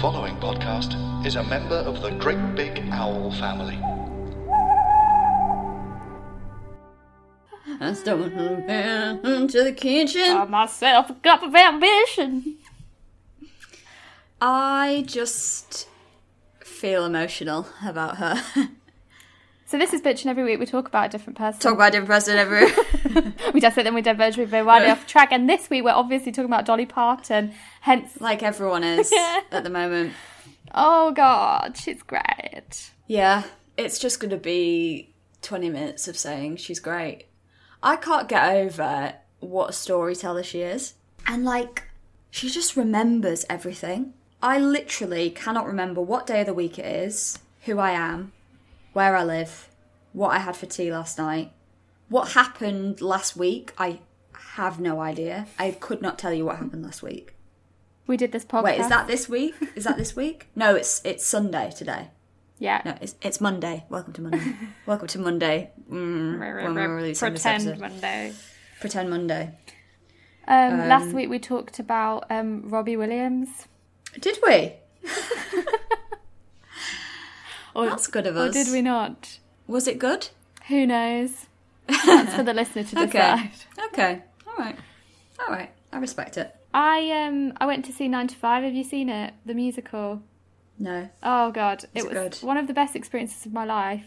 following podcast is a member of the Great Big Owl family. I stumbled into the kitchen. Got myself a cup of ambition. I just feel emotional about her. So this is bitching every week. We talk about a different person. Talk about a different person every. we just it, then we diverge. We go wildly off track. And this week we're obviously talking about Dolly Parton. Hence, like everyone is Yeah. at the moment. oh god, she's great. Yeah, it's just going to be 20 minutes of saying she's great. I can't get over what a storyteller she is. And like, she just remembers everything. I literally cannot remember what day of the week it is, who I am, where I live, what I had for tea last night, what happened last week. I have no idea. I could not tell you what happened last week. We did this podcast. Wait, is that this week? Is that this week? No, it's it's Sunday today. Yeah. No, it's, it's Monday. Welcome to Monday. Welcome to Monday. Mm, when we're releasing this episode. Monday. Pretend Monday. Um, last week we talked about um, Robbie Williams. Did we? Or, That's good of us. or us. did we not? Was it good? Who knows? That's for the listener to Okay. decide. Okay. All right. All right. I respect it. I um I went to see Nine to Five. Have you seen it? The musical. No. Oh god, it was good? one of the best experiences of my life.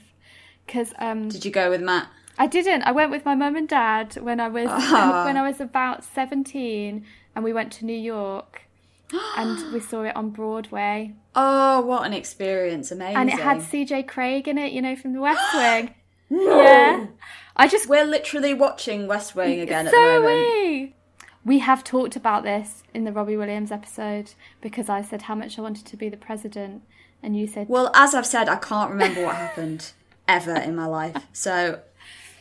Because um, Did you go with Matt? I didn't. I went with my mum and dad when I was Ah. when I was about seventeen, and we went to New York, and we saw it on Broadway, Oh, what an experience! Amazing. and it had C.J. Craig in it, you know, from The West Wing. Yeah, I just We're literally watching West Wing again at so the are moment. we. We have talked about this in the Robbie Williams episode because I said how much I wanted to be the president, and you said Well, as I've said, I can't remember what happened ever in my life. So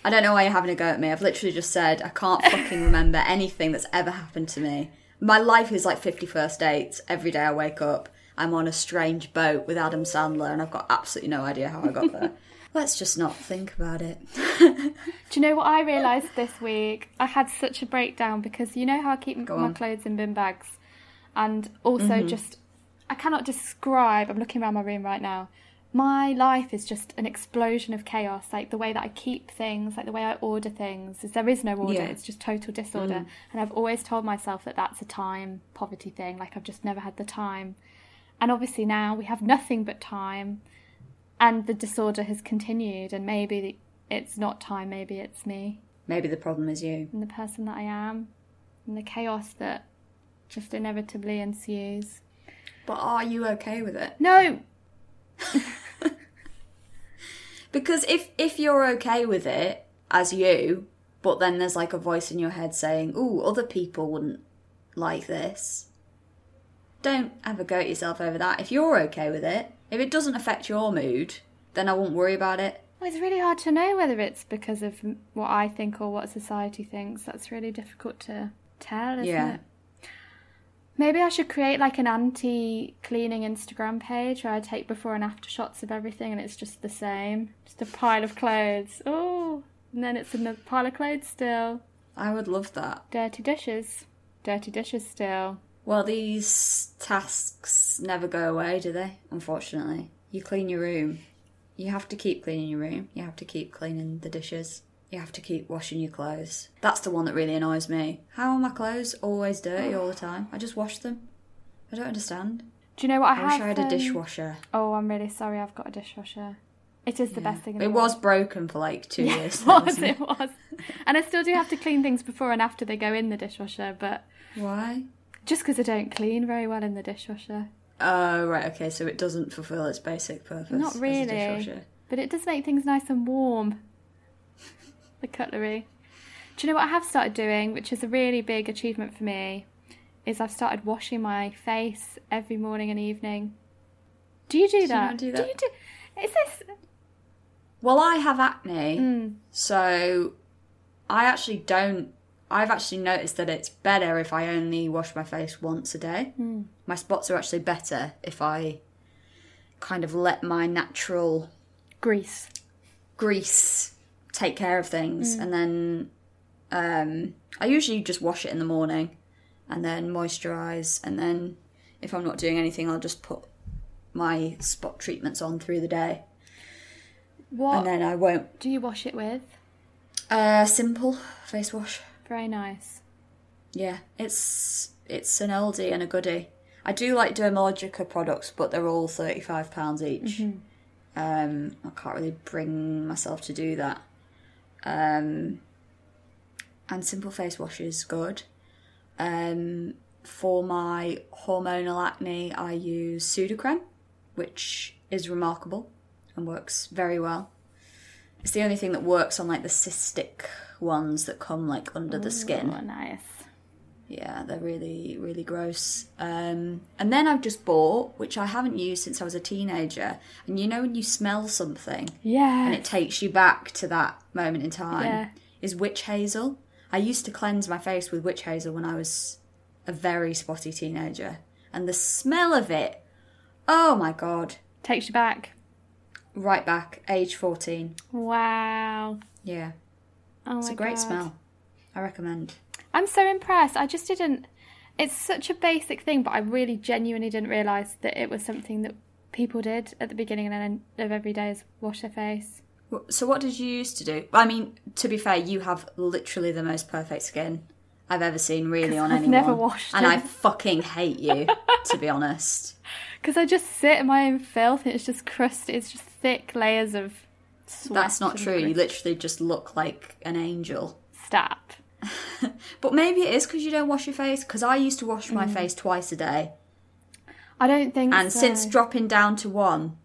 I don't know why you're having a go at me. I've literally just said I can't fucking remember anything that's ever happened to me. My life is like 50 first dates. Every day I wake up, I'm on a strange boat with Adam Sandler, and I've got absolutely no idea how I got there. Let's just not think about it. Do you know what I realised this week? I had such a breakdown because you know how I keep my on. clothes in bin bags, and also mm-hmm. just I cannot describe. I'm looking around my room right now. My life is just an explosion of chaos. Like the way that I keep things, like the way I order things. Is there is no order. Yeah. It's just total disorder. Mm. And I've always told myself that that's a time poverty thing. Like I've just never had the time. And obviously now we have nothing but time, and the disorder has continued. And maybe it's not time. Maybe it's me Maybe the problem is you. and the person that I am and the chaos that just inevitably ensues. But are you okay with it? No, Because if if you're okay with it as you, but then there's like a voice in your head saying, "Ooh, other people wouldn't like this." Don't have a go at yourself over that. If you're okay with it, if it doesn't affect your mood, then I won't worry about it. well, it's really hard to know whether it's because of what I think or what society thinks. That's really difficult to tell, isn't Yeah. it? Maybe I should create like an anti cleaning Instagram page where I take before and after shots of everything and it's just the same. Just a pile of clothes. Oh, and then it's another pile of clothes still. I would love that. Dirty dishes. Dirty dishes still. Well, these tasks never go away, do they? Unfortunately. You clean your room. You have to keep cleaning your room. You have to keep cleaning the dishes. You have to keep washing your clothes. That's the one that really annoys me. How are my clothes always dirty all the time? I just wash them. I don't understand. Do you know what I, I wish have? I had a um, dishwasher. Oh, I'm really sorry. I've got a dishwasher. It is the best thing in the It was broken for like two years. It was. It was. And I still do have to clean things before and after they go in the dishwasher, but Why? Just because I don't clean very well in the dishwasher. Oh, right, okay, so it doesn't fulfill its basic purpose. Not as a really. dishwasher. But it does make things nice and warm. the cutlery. Do you know what I have started doing, which is a really big achievement for me? is I've started washing my face every morning and evening. Do you do that? not do that? Do you do? Is this? Well, I have acne, Hmm. so I actually don't. I've actually noticed that it's better if I only wash my face once a day. Hmm. My spots are actually better if I kind of let my natural Grease. grease take care of things, Hmm. and then um, I usually just wash it in the morning, and then moisturize, and then if I'm not doing anything, I'll just put my spot treatments on through the day, What and then I won't do you wash it with? Uh, simple face wash. Very nice. Yeah, it's it's an oldie and a goodie. I do like Dermalogica products, but they're all thirty five pounds each. Um, I can't really bring myself to do that. Um, and simple face wash is good. Um, for my hormonal acne, I use Sudocrem, which is remarkable and works very well. It's the only thing that works on like the cystic ones that come like under the skin. Oh, nice. Yeah, they're really, really gross. Um, and then I've just bought, which I haven't used since I was a teenager. And you know when you smell something Yeah. and it takes you back to that moment in time, Yeah. is witch hazel. I used to cleanse my face with witch hazel when I was a very spotty teenager. And the smell of it, oh my god. Takes you back. Right back, age 14. Wow. Yeah, Oh it's a great God. smell. I recommend. I'm so impressed. I just didn't. It's such a basic thing, but I really genuinely didn't realise that it was something that people did at the beginning and end of every day is wash their face. So what did you used to do? I mean, to be fair, you have literally the most perfect skin I've ever seen really on I've anyone. never washed and it. I fucking hate you, to be honest. Because I just sit in my own filth and it's just crusty. It's just thick layers of. That's not true. You literally just look like an angel. Stop. But maybe it is because you don't wash your face. Because I used to wash my Mm. face twice a day, I don't think and so. since dropping down to one,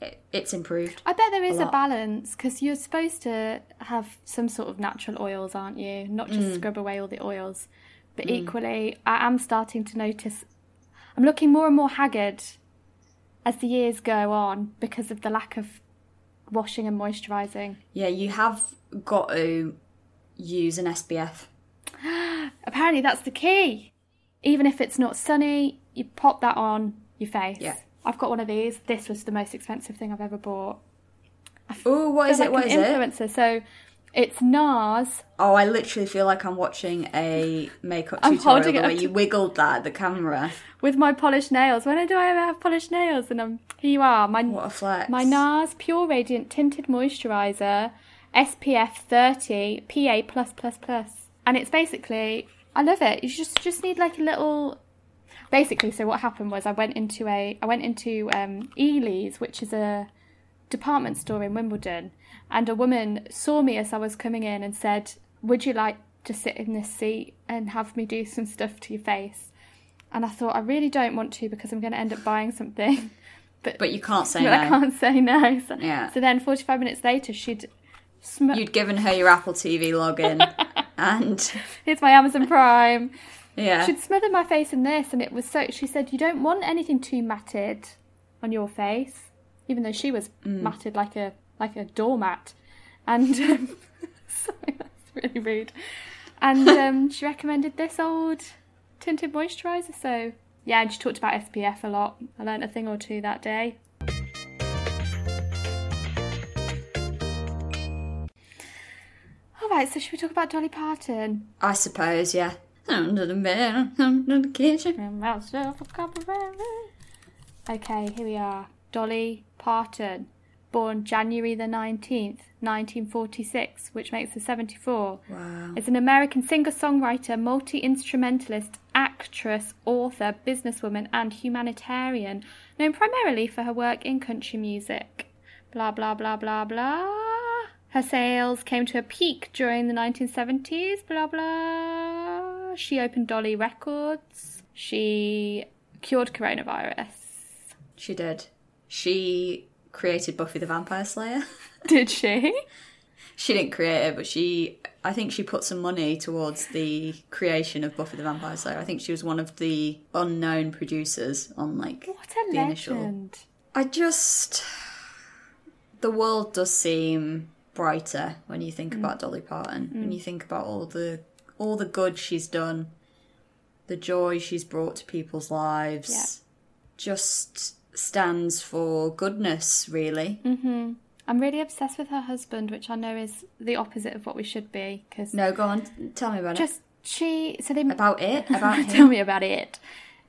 it, it's improved. I bet there is a, lot. balance because you're supposed to have some sort of natural oils, aren't you? Not just Mm. scrub away all the oils. But equally, I am starting to notice I'm looking more and more haggard as the years go on because of the lack of washing and moisturising. Yeah, you have got to use an SPF. Apparently, that's the key. Even if it's not sunny, you pop that on your face. Yeah. I've got one of these. This was the most expensive thing I've ever bought. Oh, what is Feel it? like What is an it? influencer. So it's NARS. Oh, I literally feel like I'm watching a makeup I'm tutorial holding the it way to- you wiggled that at the camera. with my polished nails. When do I ever have polished nails? And um, here you are, my What a flex. my NARS Pure Radiant Tinted Moisturiser, SPF 30 PA plus plus plus, and it's basically I love it. You just just need like a little. Basically, so what happened was I went into a I went into um, Ely's, which is a department store in Wimbledon, and a woman saw me as I was coming in and said, "Would you like to sit in this seat and have me do some stuff to your face?" And I thought I really don't want to because I'm going to end up buying something. But, But you can't say but no. I can't say no. So, Yeah. so then 45 minutes later, she'd. Sm- You'd given her your Apple TV login, and Here's my Amazon Prime. yeah, She'd smothered my face in this, and it was so. She said, "You don't want anything too matted on your face," even though she was Mm. matted like a like a doormat. And um, sorry, that's really rude. And um, she recommended this old tinted moisturiser. So yeah, and she talked about SPF a lot. I learned a thing or two that day. All right, so should we talk about Dolly Parton? I suppose, yeah. Under the bed, under the kitchen. Okay, here we are. Dolly Parton, born January the 19th, 1946, which makes her 74. Wow. Is an American singer songwriter, multi instrumentalist, actress, author, businesswoman, and humanitarian, known primarily for her work in country music. Blah, blah, blah, blah, blah. Her sales came to a peak during the 1970s. Blah, blah. She opened Dolly Records. She cured coronavirus. She did. She created Buffy the Vampire Slayer. Did she? she didn't create it, but she, I think she put some money towards the creation of Buffy the Vampire Slayer. I think she was one of the unknown producers on like What a the initial. legend. I just, the world does seem brighter when you think mm. about Dolly Parton. When mm. you think about all the all the good she's done, the joy she's brought to people's lives, Yeah. just stands for goodness, really. Mm-hmm. I'm really obsessed with her husband, which I know is the opposite of what we should be. Because No, go on, tell me about just she, so they it. About it, about tell me about it.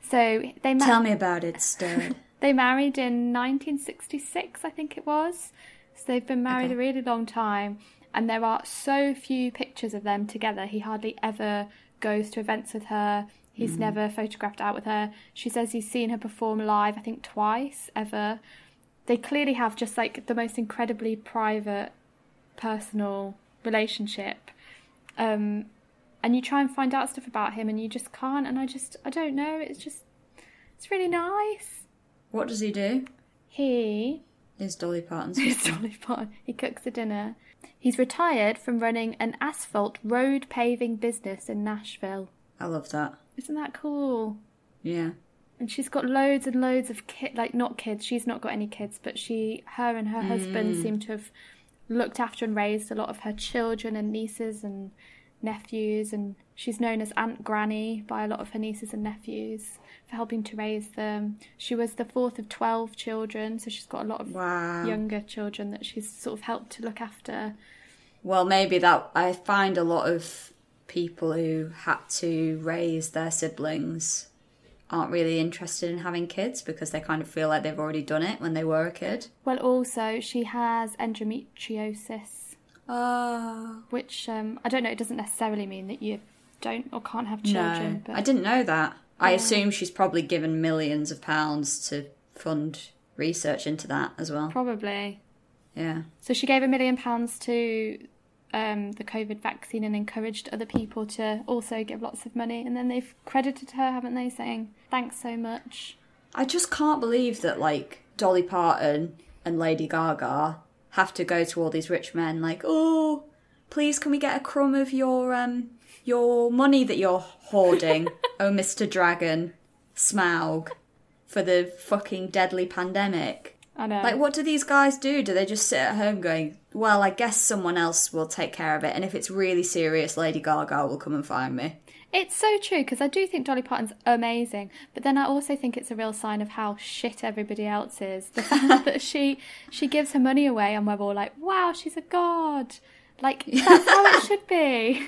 So they ma- Tell me about it, Stern. They married in 1966, I think it was. So they've been married Okay. a really long time, and there are so few pictures of them together. He hardly ever goes to events with her. He's never photographed out with her. She says he's seen her perform live, I think twice ever. They clearly have just like the most incredibly private, personal relationship. Um, and you try and find out stuff about him, and you just can't. And I just, I don't know. It's just, it's really nice. what does he do? He Is Dolly Parton's is. Dolly Parton. He cooks the dinner. He's retired from running an asphalt road paving business in Nashville. I love that. Isn't that cool? Yeah. And she's got loads and loads of kid, like not kids. She's not got any kids, but she, her, and her mm. husband seem to have looked after and raised a lot of her children and nieces and nephews. And she's known as Aunt Granny by a lot of her nieces and nephews for helping to raise them. She was the fourth of twelve children, so she's got a lot of Wow. younger children that she's sort of helped to look after. Well, maybe that I find a lot of people who had to raise their siblings aren't really interested in having kids because they kind of feel like they've already done it when they were a kid. Well, also she has endometriosis. Oh, which um, I don't know. It doesn't necessarily mean that you don't or can't have children. no. but I didn't know that. I assume she's probably given millions of pounds to fund research into that as well. probably. Yeah. So she gave a million pounds to um, the COVID vaccine and encouraged other people to also give lots of money. And then they've credited her, haven't they, saying thanks so much. I just can't believe that like Dolly Parton and Lady Gaga have to go to all these rich men like, "Oh, please can we get a crumb of your um your money that you're hoarding, oh Mr. Dragon Smaug for the fucking deadly pandemic." I know. Like what do these guys do? Do they just sit at home going, "Well, I guess someone else will take care of it, and if it's really serious, Lady Gaga will come and find me." It's so true because I do think Dolly Parton's amazing, but then I also think it's a real sign of how shit everybody else is. The fact that she she gives her money away and we're all like, "Wow, she's a god!" Like that's how it should be.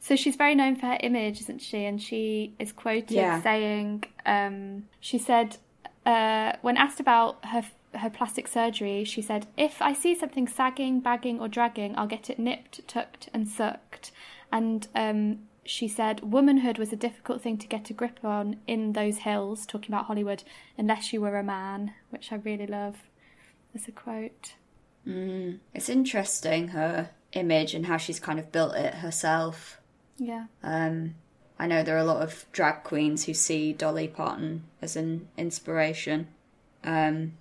So she's very known for her image, isn't she? And she is quoted Yeah. saying, um, she said, uh, when asked about her her plastic surgery, she said, "If I see something sagging, bagging, or dragging, I'll get it nipped, tucked, and sucked." And um, she said, "Womanhood was a difficult thing to get a grip on in those hills." Talking about Hollywood, unless you were a man, which I really love. As a quote. It's interesting her image and how she's kind of built it herself. Yeah. Um, I know there are a lot of drag queens who see Dolly Parton as an inspiration. Um,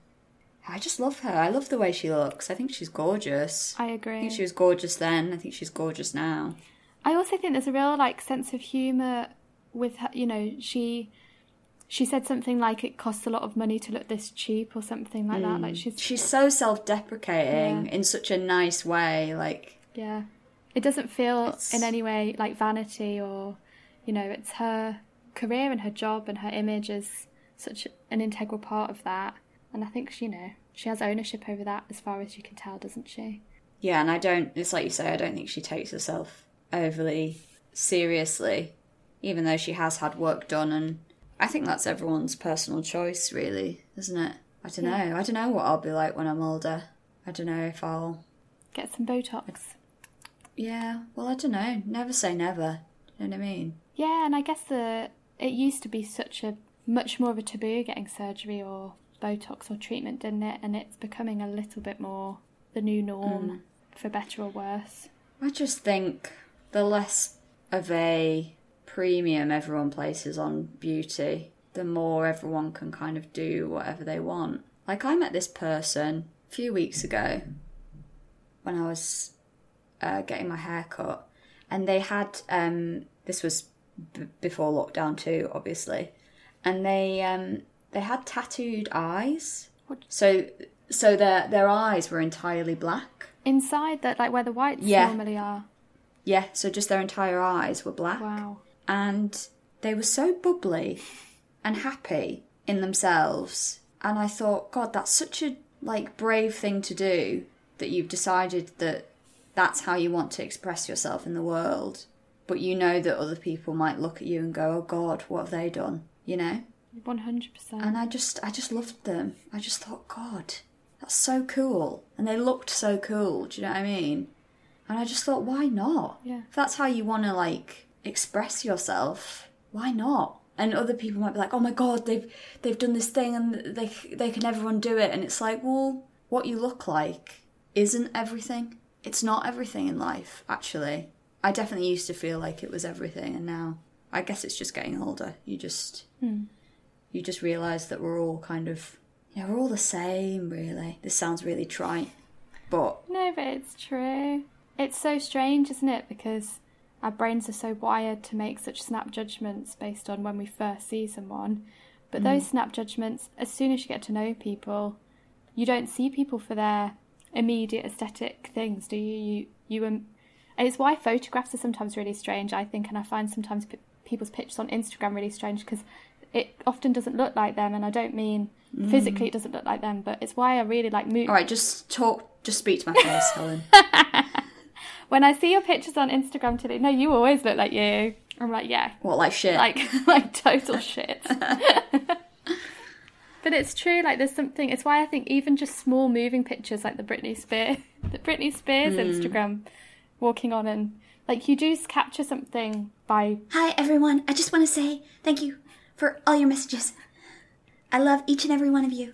I just love her. I love the way she looks. I think she's gorgeous. I agree. I think she was gorgeous then. I think she's gorgeous now. I also think there's a real like sense of humor with her. You know, she she said something like it costs a lot of money to look this cheap or something like that. Like mm. she's She's so self-deprecating Yeah. in such a nice way. Like, yeah. It doesn't feel It's- in any way like vanity or you know, it's her career and her job and her image is such an integral part of that. And I think she, you know, she has ownership over that as far as you can tell, doesn't she? yeah, and I don't. It's like you say. I don't think she takes herself overly seriously, even though she has had work done, and I think that's everyone's personal choice, really, isn't it? I don't know. I don't know what I'll be like when I'm older. I don't know if I'll. Get some Botox. Yeah, well, I don't know. Never say never. You know what I mean? Yeah, and I guess the it used to be such a much more of a taboo getting surgery or Botox or treatment, didn't it? And it's becoming a little bit more the new norm, for better or worse. I just think the less of a premium everyone places on beauty, the more everyone can kind of do whatever they want. Like, I met this person a few weeks ago when I was uh, getting my hair cut, and they had um, this was b- before lockdown too, obviously, and they um, they had tattooed eyes. So so their their eyes were entirely black. Inside that, like where the whites Yeah. normally are. Yeah, so just their entire eyes were black. Wow. and they were so bubbly and happy in themselves and i thought god that's such a like brave thing to do that you've decided that that's how you want to express yourself in the world but you know that other people might look at you and go oh god what have they done you know One hundred percent. and i just i just loved them. I just thought god that's so cool. And they looked so cool do you know what i mean? And i just thought why not? Yeah. if that's how you want to like express yourself why not? And other people might be like oh my god they've they've done this thing and they they can never undo it. And it's like well what you look like isn't everything. It's not everything in life actually. I definitely used to feel like it was everything and now i guess it's just getting older. You just hmm. You just realize that we're all kind of you know we're all the same really this sounds really trite but No, but it's true. It's so strange, isn't it? Because our brains are so wired to make such snap judgments based on when we first see someone. But those snap judgments, as soon as you get to know people, you don't see people for their immediate aesthetic things, do you? You, you um, and it's why photographs are sometimes really strange, I think, and I find sometimes p- people's pictures on Instagram really strange because it often doesn't look like them, and I don't mean mm. physically it doesn't look like them, but it's why I really like mo- all right just talk just speak to my face helen when I see your pictures on Instagram today, no, you always look like you. I'm like, yeah, what like shit like like total shit. but it's true. Like, there's something. It's why I think even just small moving pictures, like the Britney Spears, the Britney Spears hmm. Instagram, walking on and like you do capture something by Hi, everyone. I just want to say thank you for all your messages. I love each and every one of you.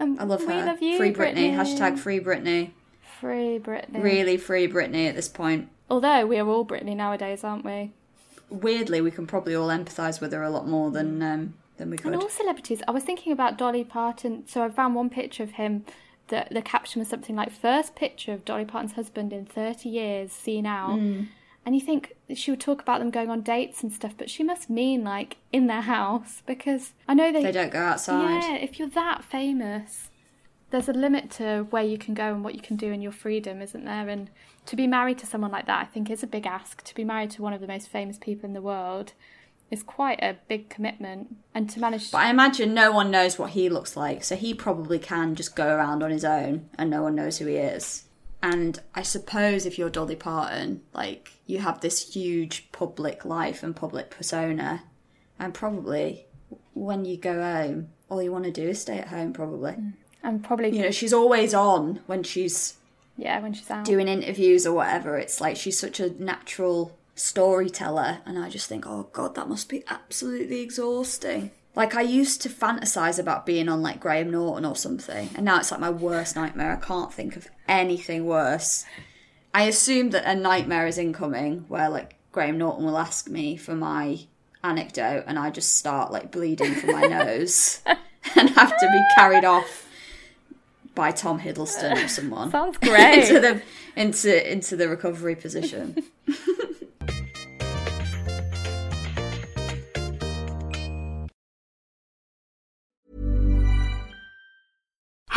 um, i love we her love you, free britney. hashtag free britney free Britney. really free britney at this point Although we are all Britney nowadays, aren't we? weirdly we can probably all empathize with her a lot more than um than we could And all celebrities. I was thinking about Dolly Parton. So I found one picture of him. The, the caption was something like first picture of Dolly Parton's husband in 30 years seen out. Mm. And you think she would talk about them going on dates and stuff, but she must mean like in their house because I know they, they don't go outside Yeah, if you're that famous, there's a limit to where you can go and what you can do in your freedom, isn't there? And to be married to someone like that, I think, is a big ask. To be married to one of the most famous people in the world is quite a big commitment. And to manage. But I imagine no one knows what he looks like, so he probably can just go around on his own and no one knows who he is. And I suppose if you're Dolly Parton, like, you have this huge public life and public persona, and probably when you go home, all you want to do is stay at home, probably. Mm. and probably, You know, she's always on when she's yeah, when she's out. doing interviews or whatever. It's like she's such a natural storyteller, and I just think, oh god, that must be absolutely exhausting. Like I used to fantasize about being on like Graham Norton or something, and now it's like my worst nightmare. I can't think of anything worse. I assume that a nightmare is incoming, where like Graham Norton will ask me for my anecdote, and I just start like bleeding from my nose and have to be carried off by Tom Hiddleston or someone Sounds great. into the into into the recovery position.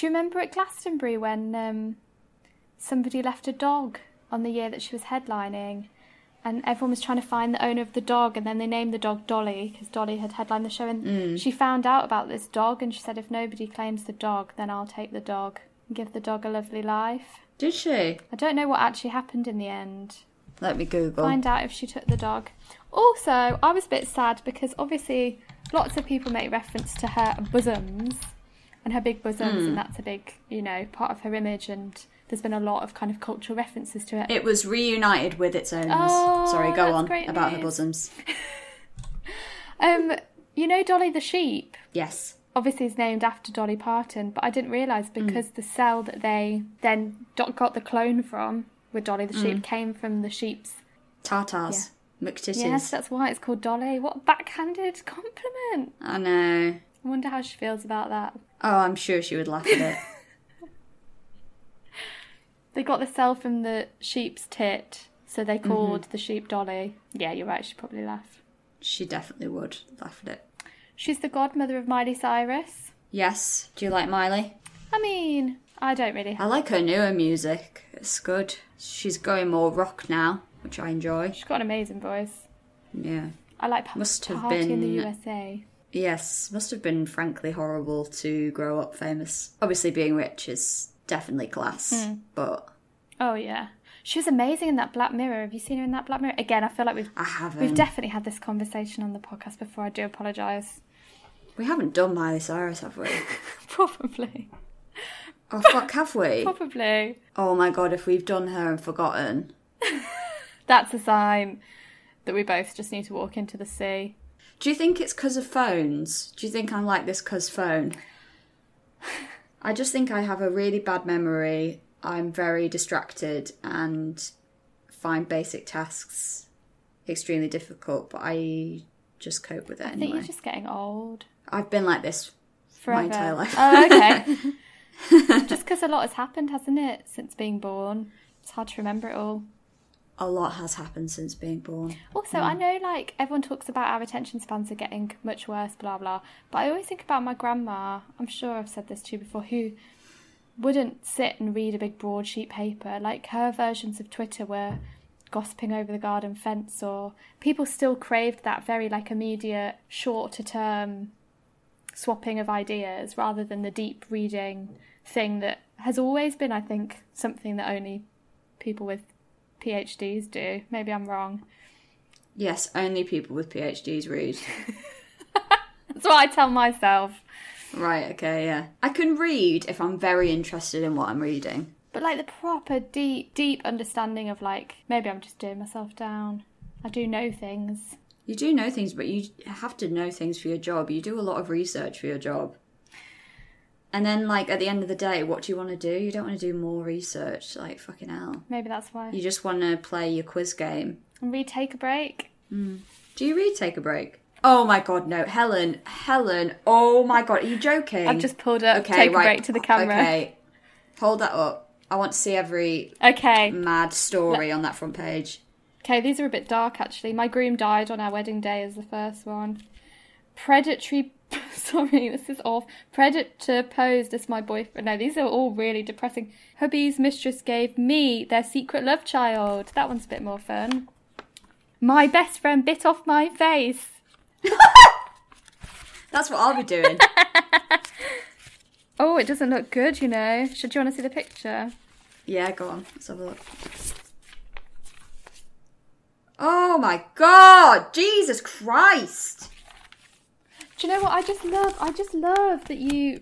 Do you remember at Glastonbury when um, somebody left a dog on the year that she was headlining? And everyone was trying to find the owner of the dog, and then they named the dog Dolly because Dolly had headlined the show. And she found out about this dog, and she said, "If nobody claims the dog, then I'll take the dog and give the dog a lovely life." Did she? I don't know what actually happened in the end. Let me Google. Find out if she took the dog. Also, I was a bit sad because obviously lots of people make reference to her bosoms and her big bosoms, and hmm. that's a big, you know, part of her image. And there's been a lot of kind of cultural references to it. It was reunited with its owners. Oh, Sorry, go oh, on great about her bosoms. Um, you know, Dolly the sheep. Yes. Obviously, is named after Dolly Parton, but I didn't realise hmm. because the cell that they then got the clone from with Dolly the sheep hmm. came from the sheep's. Tartars. McTitties. Yes, that's why it's called Dolly. What a backhanded compliment! I know. I wonder how she feels about that. Oh, I'm sure she would laugh at it. They got the cell from the sheep's tit, so they mm-hmm. called the sheep Dolly. Yeah, you're right. She'd probably laugh. she definitely would laugh at it. She's the godmother of Miley Cyrus. Yes. Do you like Miley? I mean, I don't really. I like her newer music. It's good. She's going more rock now, which I enjoy. She's got an amazing voice. Yeah. I like pa- Must have Party in the USA. Yes, must have been frankly horrible to grow up famous. Obviously, being rich is definitely class, hmm. but Oh yeah, she was amazing in that Black Mirror. Have you seen her in that Black Mirror? Again, I feel like we've I haven't. we've definitely had this conversation on the podcast before. I do apologise. we haven't done Miley Cyrus, have we? Probably, Oh fuck, have we? probably. Oh my god, if we've done her and forgotten. That's a sign that we both just need to walk into the sea. Do you think it's because of phones? Do you think I'm like this because phone? I just think I have a really bad memory. I'm very distracted and find basic tasks extremely difficult, but I just cope with it I think anyway. you're just getting old. I've been like this Forever. my entire life. Oh, okay. just because a lot has happened, hasn't it, since being born? It's hard to remember it all. A lot has happened since being born. Also, I know like everyone talks about our attention spans are getting much worse, blah blah. But I always think about my grandma. I'm sure I've said this to you before. Who wouldn't sit and read a big broadsheet paper? Like her versions of Twitter were gossiping over the garden fence, or people still craved that very like immediate, shorter term swapping of ideas rather than the deep reading thing that has always been, I think, something that only people with PhDs do. Maybe I'm wrong. Yes, only people with PhDs read. That's what I tell myself. right, okay, yeah. I can read if I'm very interested in what I'm reading. But like the proper deep, deep understanding of like maybe I'm just doing myself down. I do know things. You do know things, but you have to know things for your job. You do a lot of research for your job. And then, like, at the end of the day, what do you want to do? You don't want to do more research. Like, fucking hell. Maybe that's why. You just want to play your quiz game. And we take a break. Mm. Do you read Take a Break? Oh my god, no. Helen, Helen, oh my god, are you joking? I've just pulled up Take a Break to the camera. Okay. Hold that up. I want to see every Okay. mad story on that front page. Okay, these are a bit dark actually. My groom died on our wedding day as the first one. Predatory sorry, this is off. Predator posed as my boyfriend. No, these are all really depressing. Hubby's mistress gave me their secret love child. That one's a bit more fun. My best friend bit off my face. That's what I'll be doing. Oh, it doesn't look good, you know. Should you want to see the picture? yeah, go on. Let's have a look. Oh my god! Jesus Christ! Do you know what I just love? I just love that you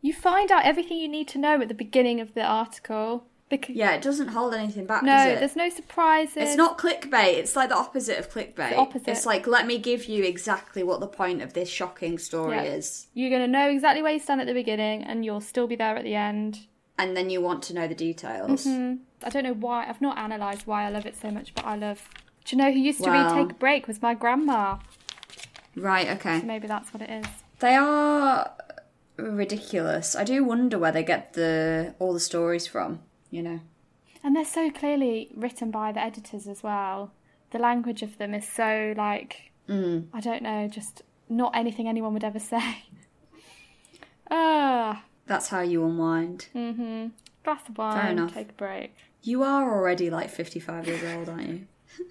you find out everything you need to know at the beginning of the article. Because Yeah, it doesn't hold anything back, no, does it? there's no surprises. It's not clickbait. It's like the opposite of clickbait. the opposite. It's like let me give you exactly what the point of this shocking story Yeah. is, You're going to know exactly where you stand at the beginning and you'll still be there at the end. and then you want to know the details. Mm-hmm. I don't know why, I've not analysed why I love it so much, but I love. Do you know who used to Well- read Take a Break was my grandma. Right. Okay. Maybe that's what it is. They are ridiculous. I do wonder where they get the all the stories from. You know. And they're so clearly written by the editors as well. The language of them is so like I don't know, just not anything anyone would ever say. Ah, That's how you unwind. Mm-hmm. Glass of wine, enough. take a break. You are already like 55 years old, aren't you?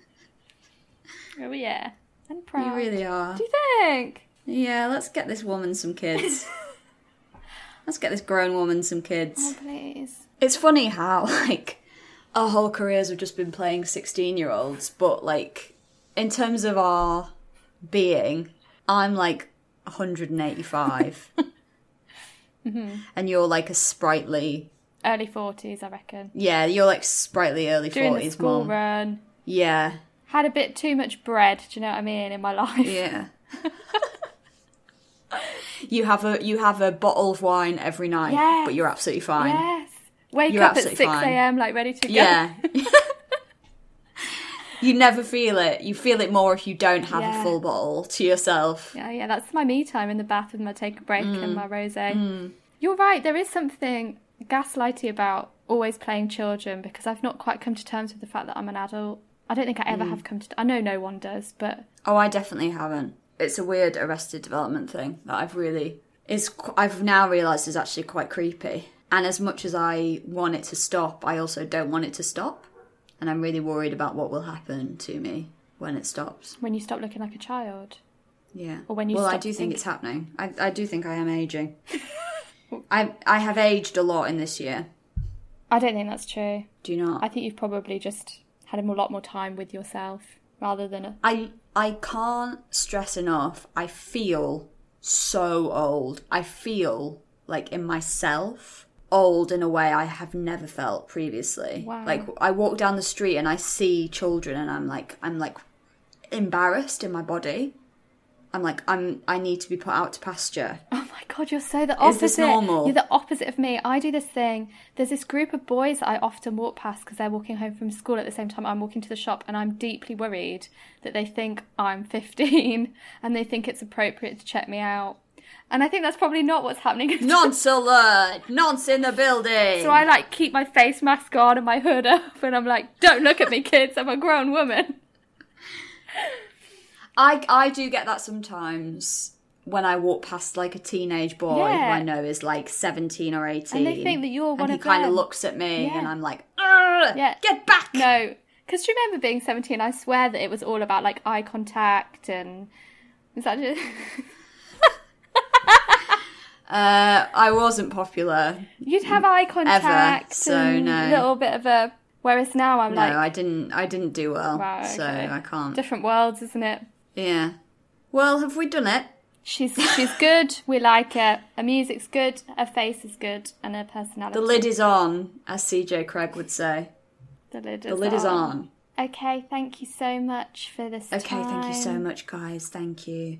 Oh yeah. And proud. You really are. Do you think? Yeah, let's get this woman some kids. let's get this grown woman some kids. Oh please. It's funny how, like, our whole careers have just been playing 16 year olds, but, like, in terms of our being, I'm like 185. Mm-hmm. And you're like a sprightly, Early forties, I reckon. yeah, you're like sprightly early Doing 40s the school mom. run. Yeah, Had a bit too much bread, do you know what I mean, in my life. yeah. you have a you have a bottle of wine every night, Yes. but you're absolutely fine. Yes. Wake You're up at six. AM like ready to go. Yeah. you never feel it. You feel it more if you don't have Yeah. a full bottle to yourself. Yeah, yeah, that's my me time in the bath with my take a break Mm. and my rosé. You're right, there is something gaslighty about always playing children because I've not quite come to terms with the fact that I'm an adult. I don't think I Mm. ever have come to. I know no one does, but Oh, I definitely haven't. It's a weird arrested development thing that I've really is I've now realised is actually quite creepy. And as much as I want it to stop, I also don't want it to stop. And I'm really worried about what will happen to me when it stops. when you stop looking like a child, Yeah. Or when you stop. well, I do think thinking- it's happening. I, I do think I am aging. I I have aged a lot in this year. I don't think that's true. Do you not? I think you've probably just had a lot more time with yourself rather than a. I I can't stress enough. I feel so old. I feel like in myself old in a way I have never felt previously. Wow. Like I walk down the street and I see children and I'm like I'm like embarrassed in my body. I'm like I'm I need to be put out to pasture. Oh my god, you're so the opposite. Is this normal? You're the opposite of me. I do this thing. There's this group of boys that I often walk past because they're walking home from school at the same time I'm walking to the shop, and I'm deeply worried that they think I'm 15 and they think it's appropriate to check me out. And I think that's probably not what's happening. Nonce alert! Nonce in the building! So I like keep my face mask on and my hood up, and I'm like, "Don't look at me, kids. I'm a grown woman." I I do get that sometimes when I walk past like a teenage boy who I know is like seventeen or eighteen, And they think that you're one and he kind of looks at me, Yeah. and I'm like, Yeah. get back! No, because you remember being 17? I swear that it was all about like eye contact and. Is that just... Uh, I wasn't popular. You'd have eye contact so and no. a little bit of a. Whereas now I'm No, like, no, I didn't. I didn't do well, Right, so. I can't. different worlds, isn't it? Yeah. Well, have we done it? She's she's good. We like her. Her music's good. Her face is good, and her personality. The lid is on, as CJ Craig would say. The lid The lid is on. Okay, thank you so much for this. Okay, thank you so much, guys. Thank you.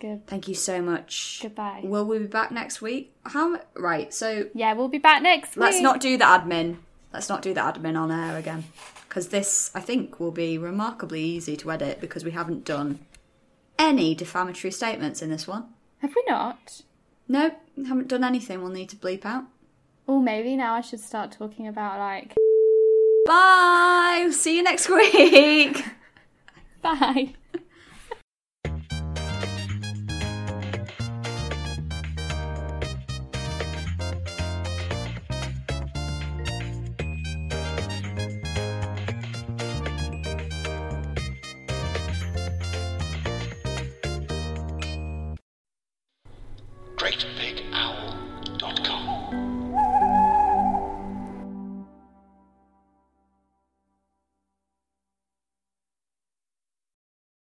Good. Thank you so much. Goodbye. Will we be back next week? How? Right. So Yeah, we'll be back next. Let's not do the admin. Let's not do the admin on air again. Because this, I think, will be remarkably easy to edit because we haven't done any defamatory statements in this one. Have we not? Nope, haven't done anything we'll need to bleep out. Oh, maybe now I should start talking about like. Bye! See you next week! Bye.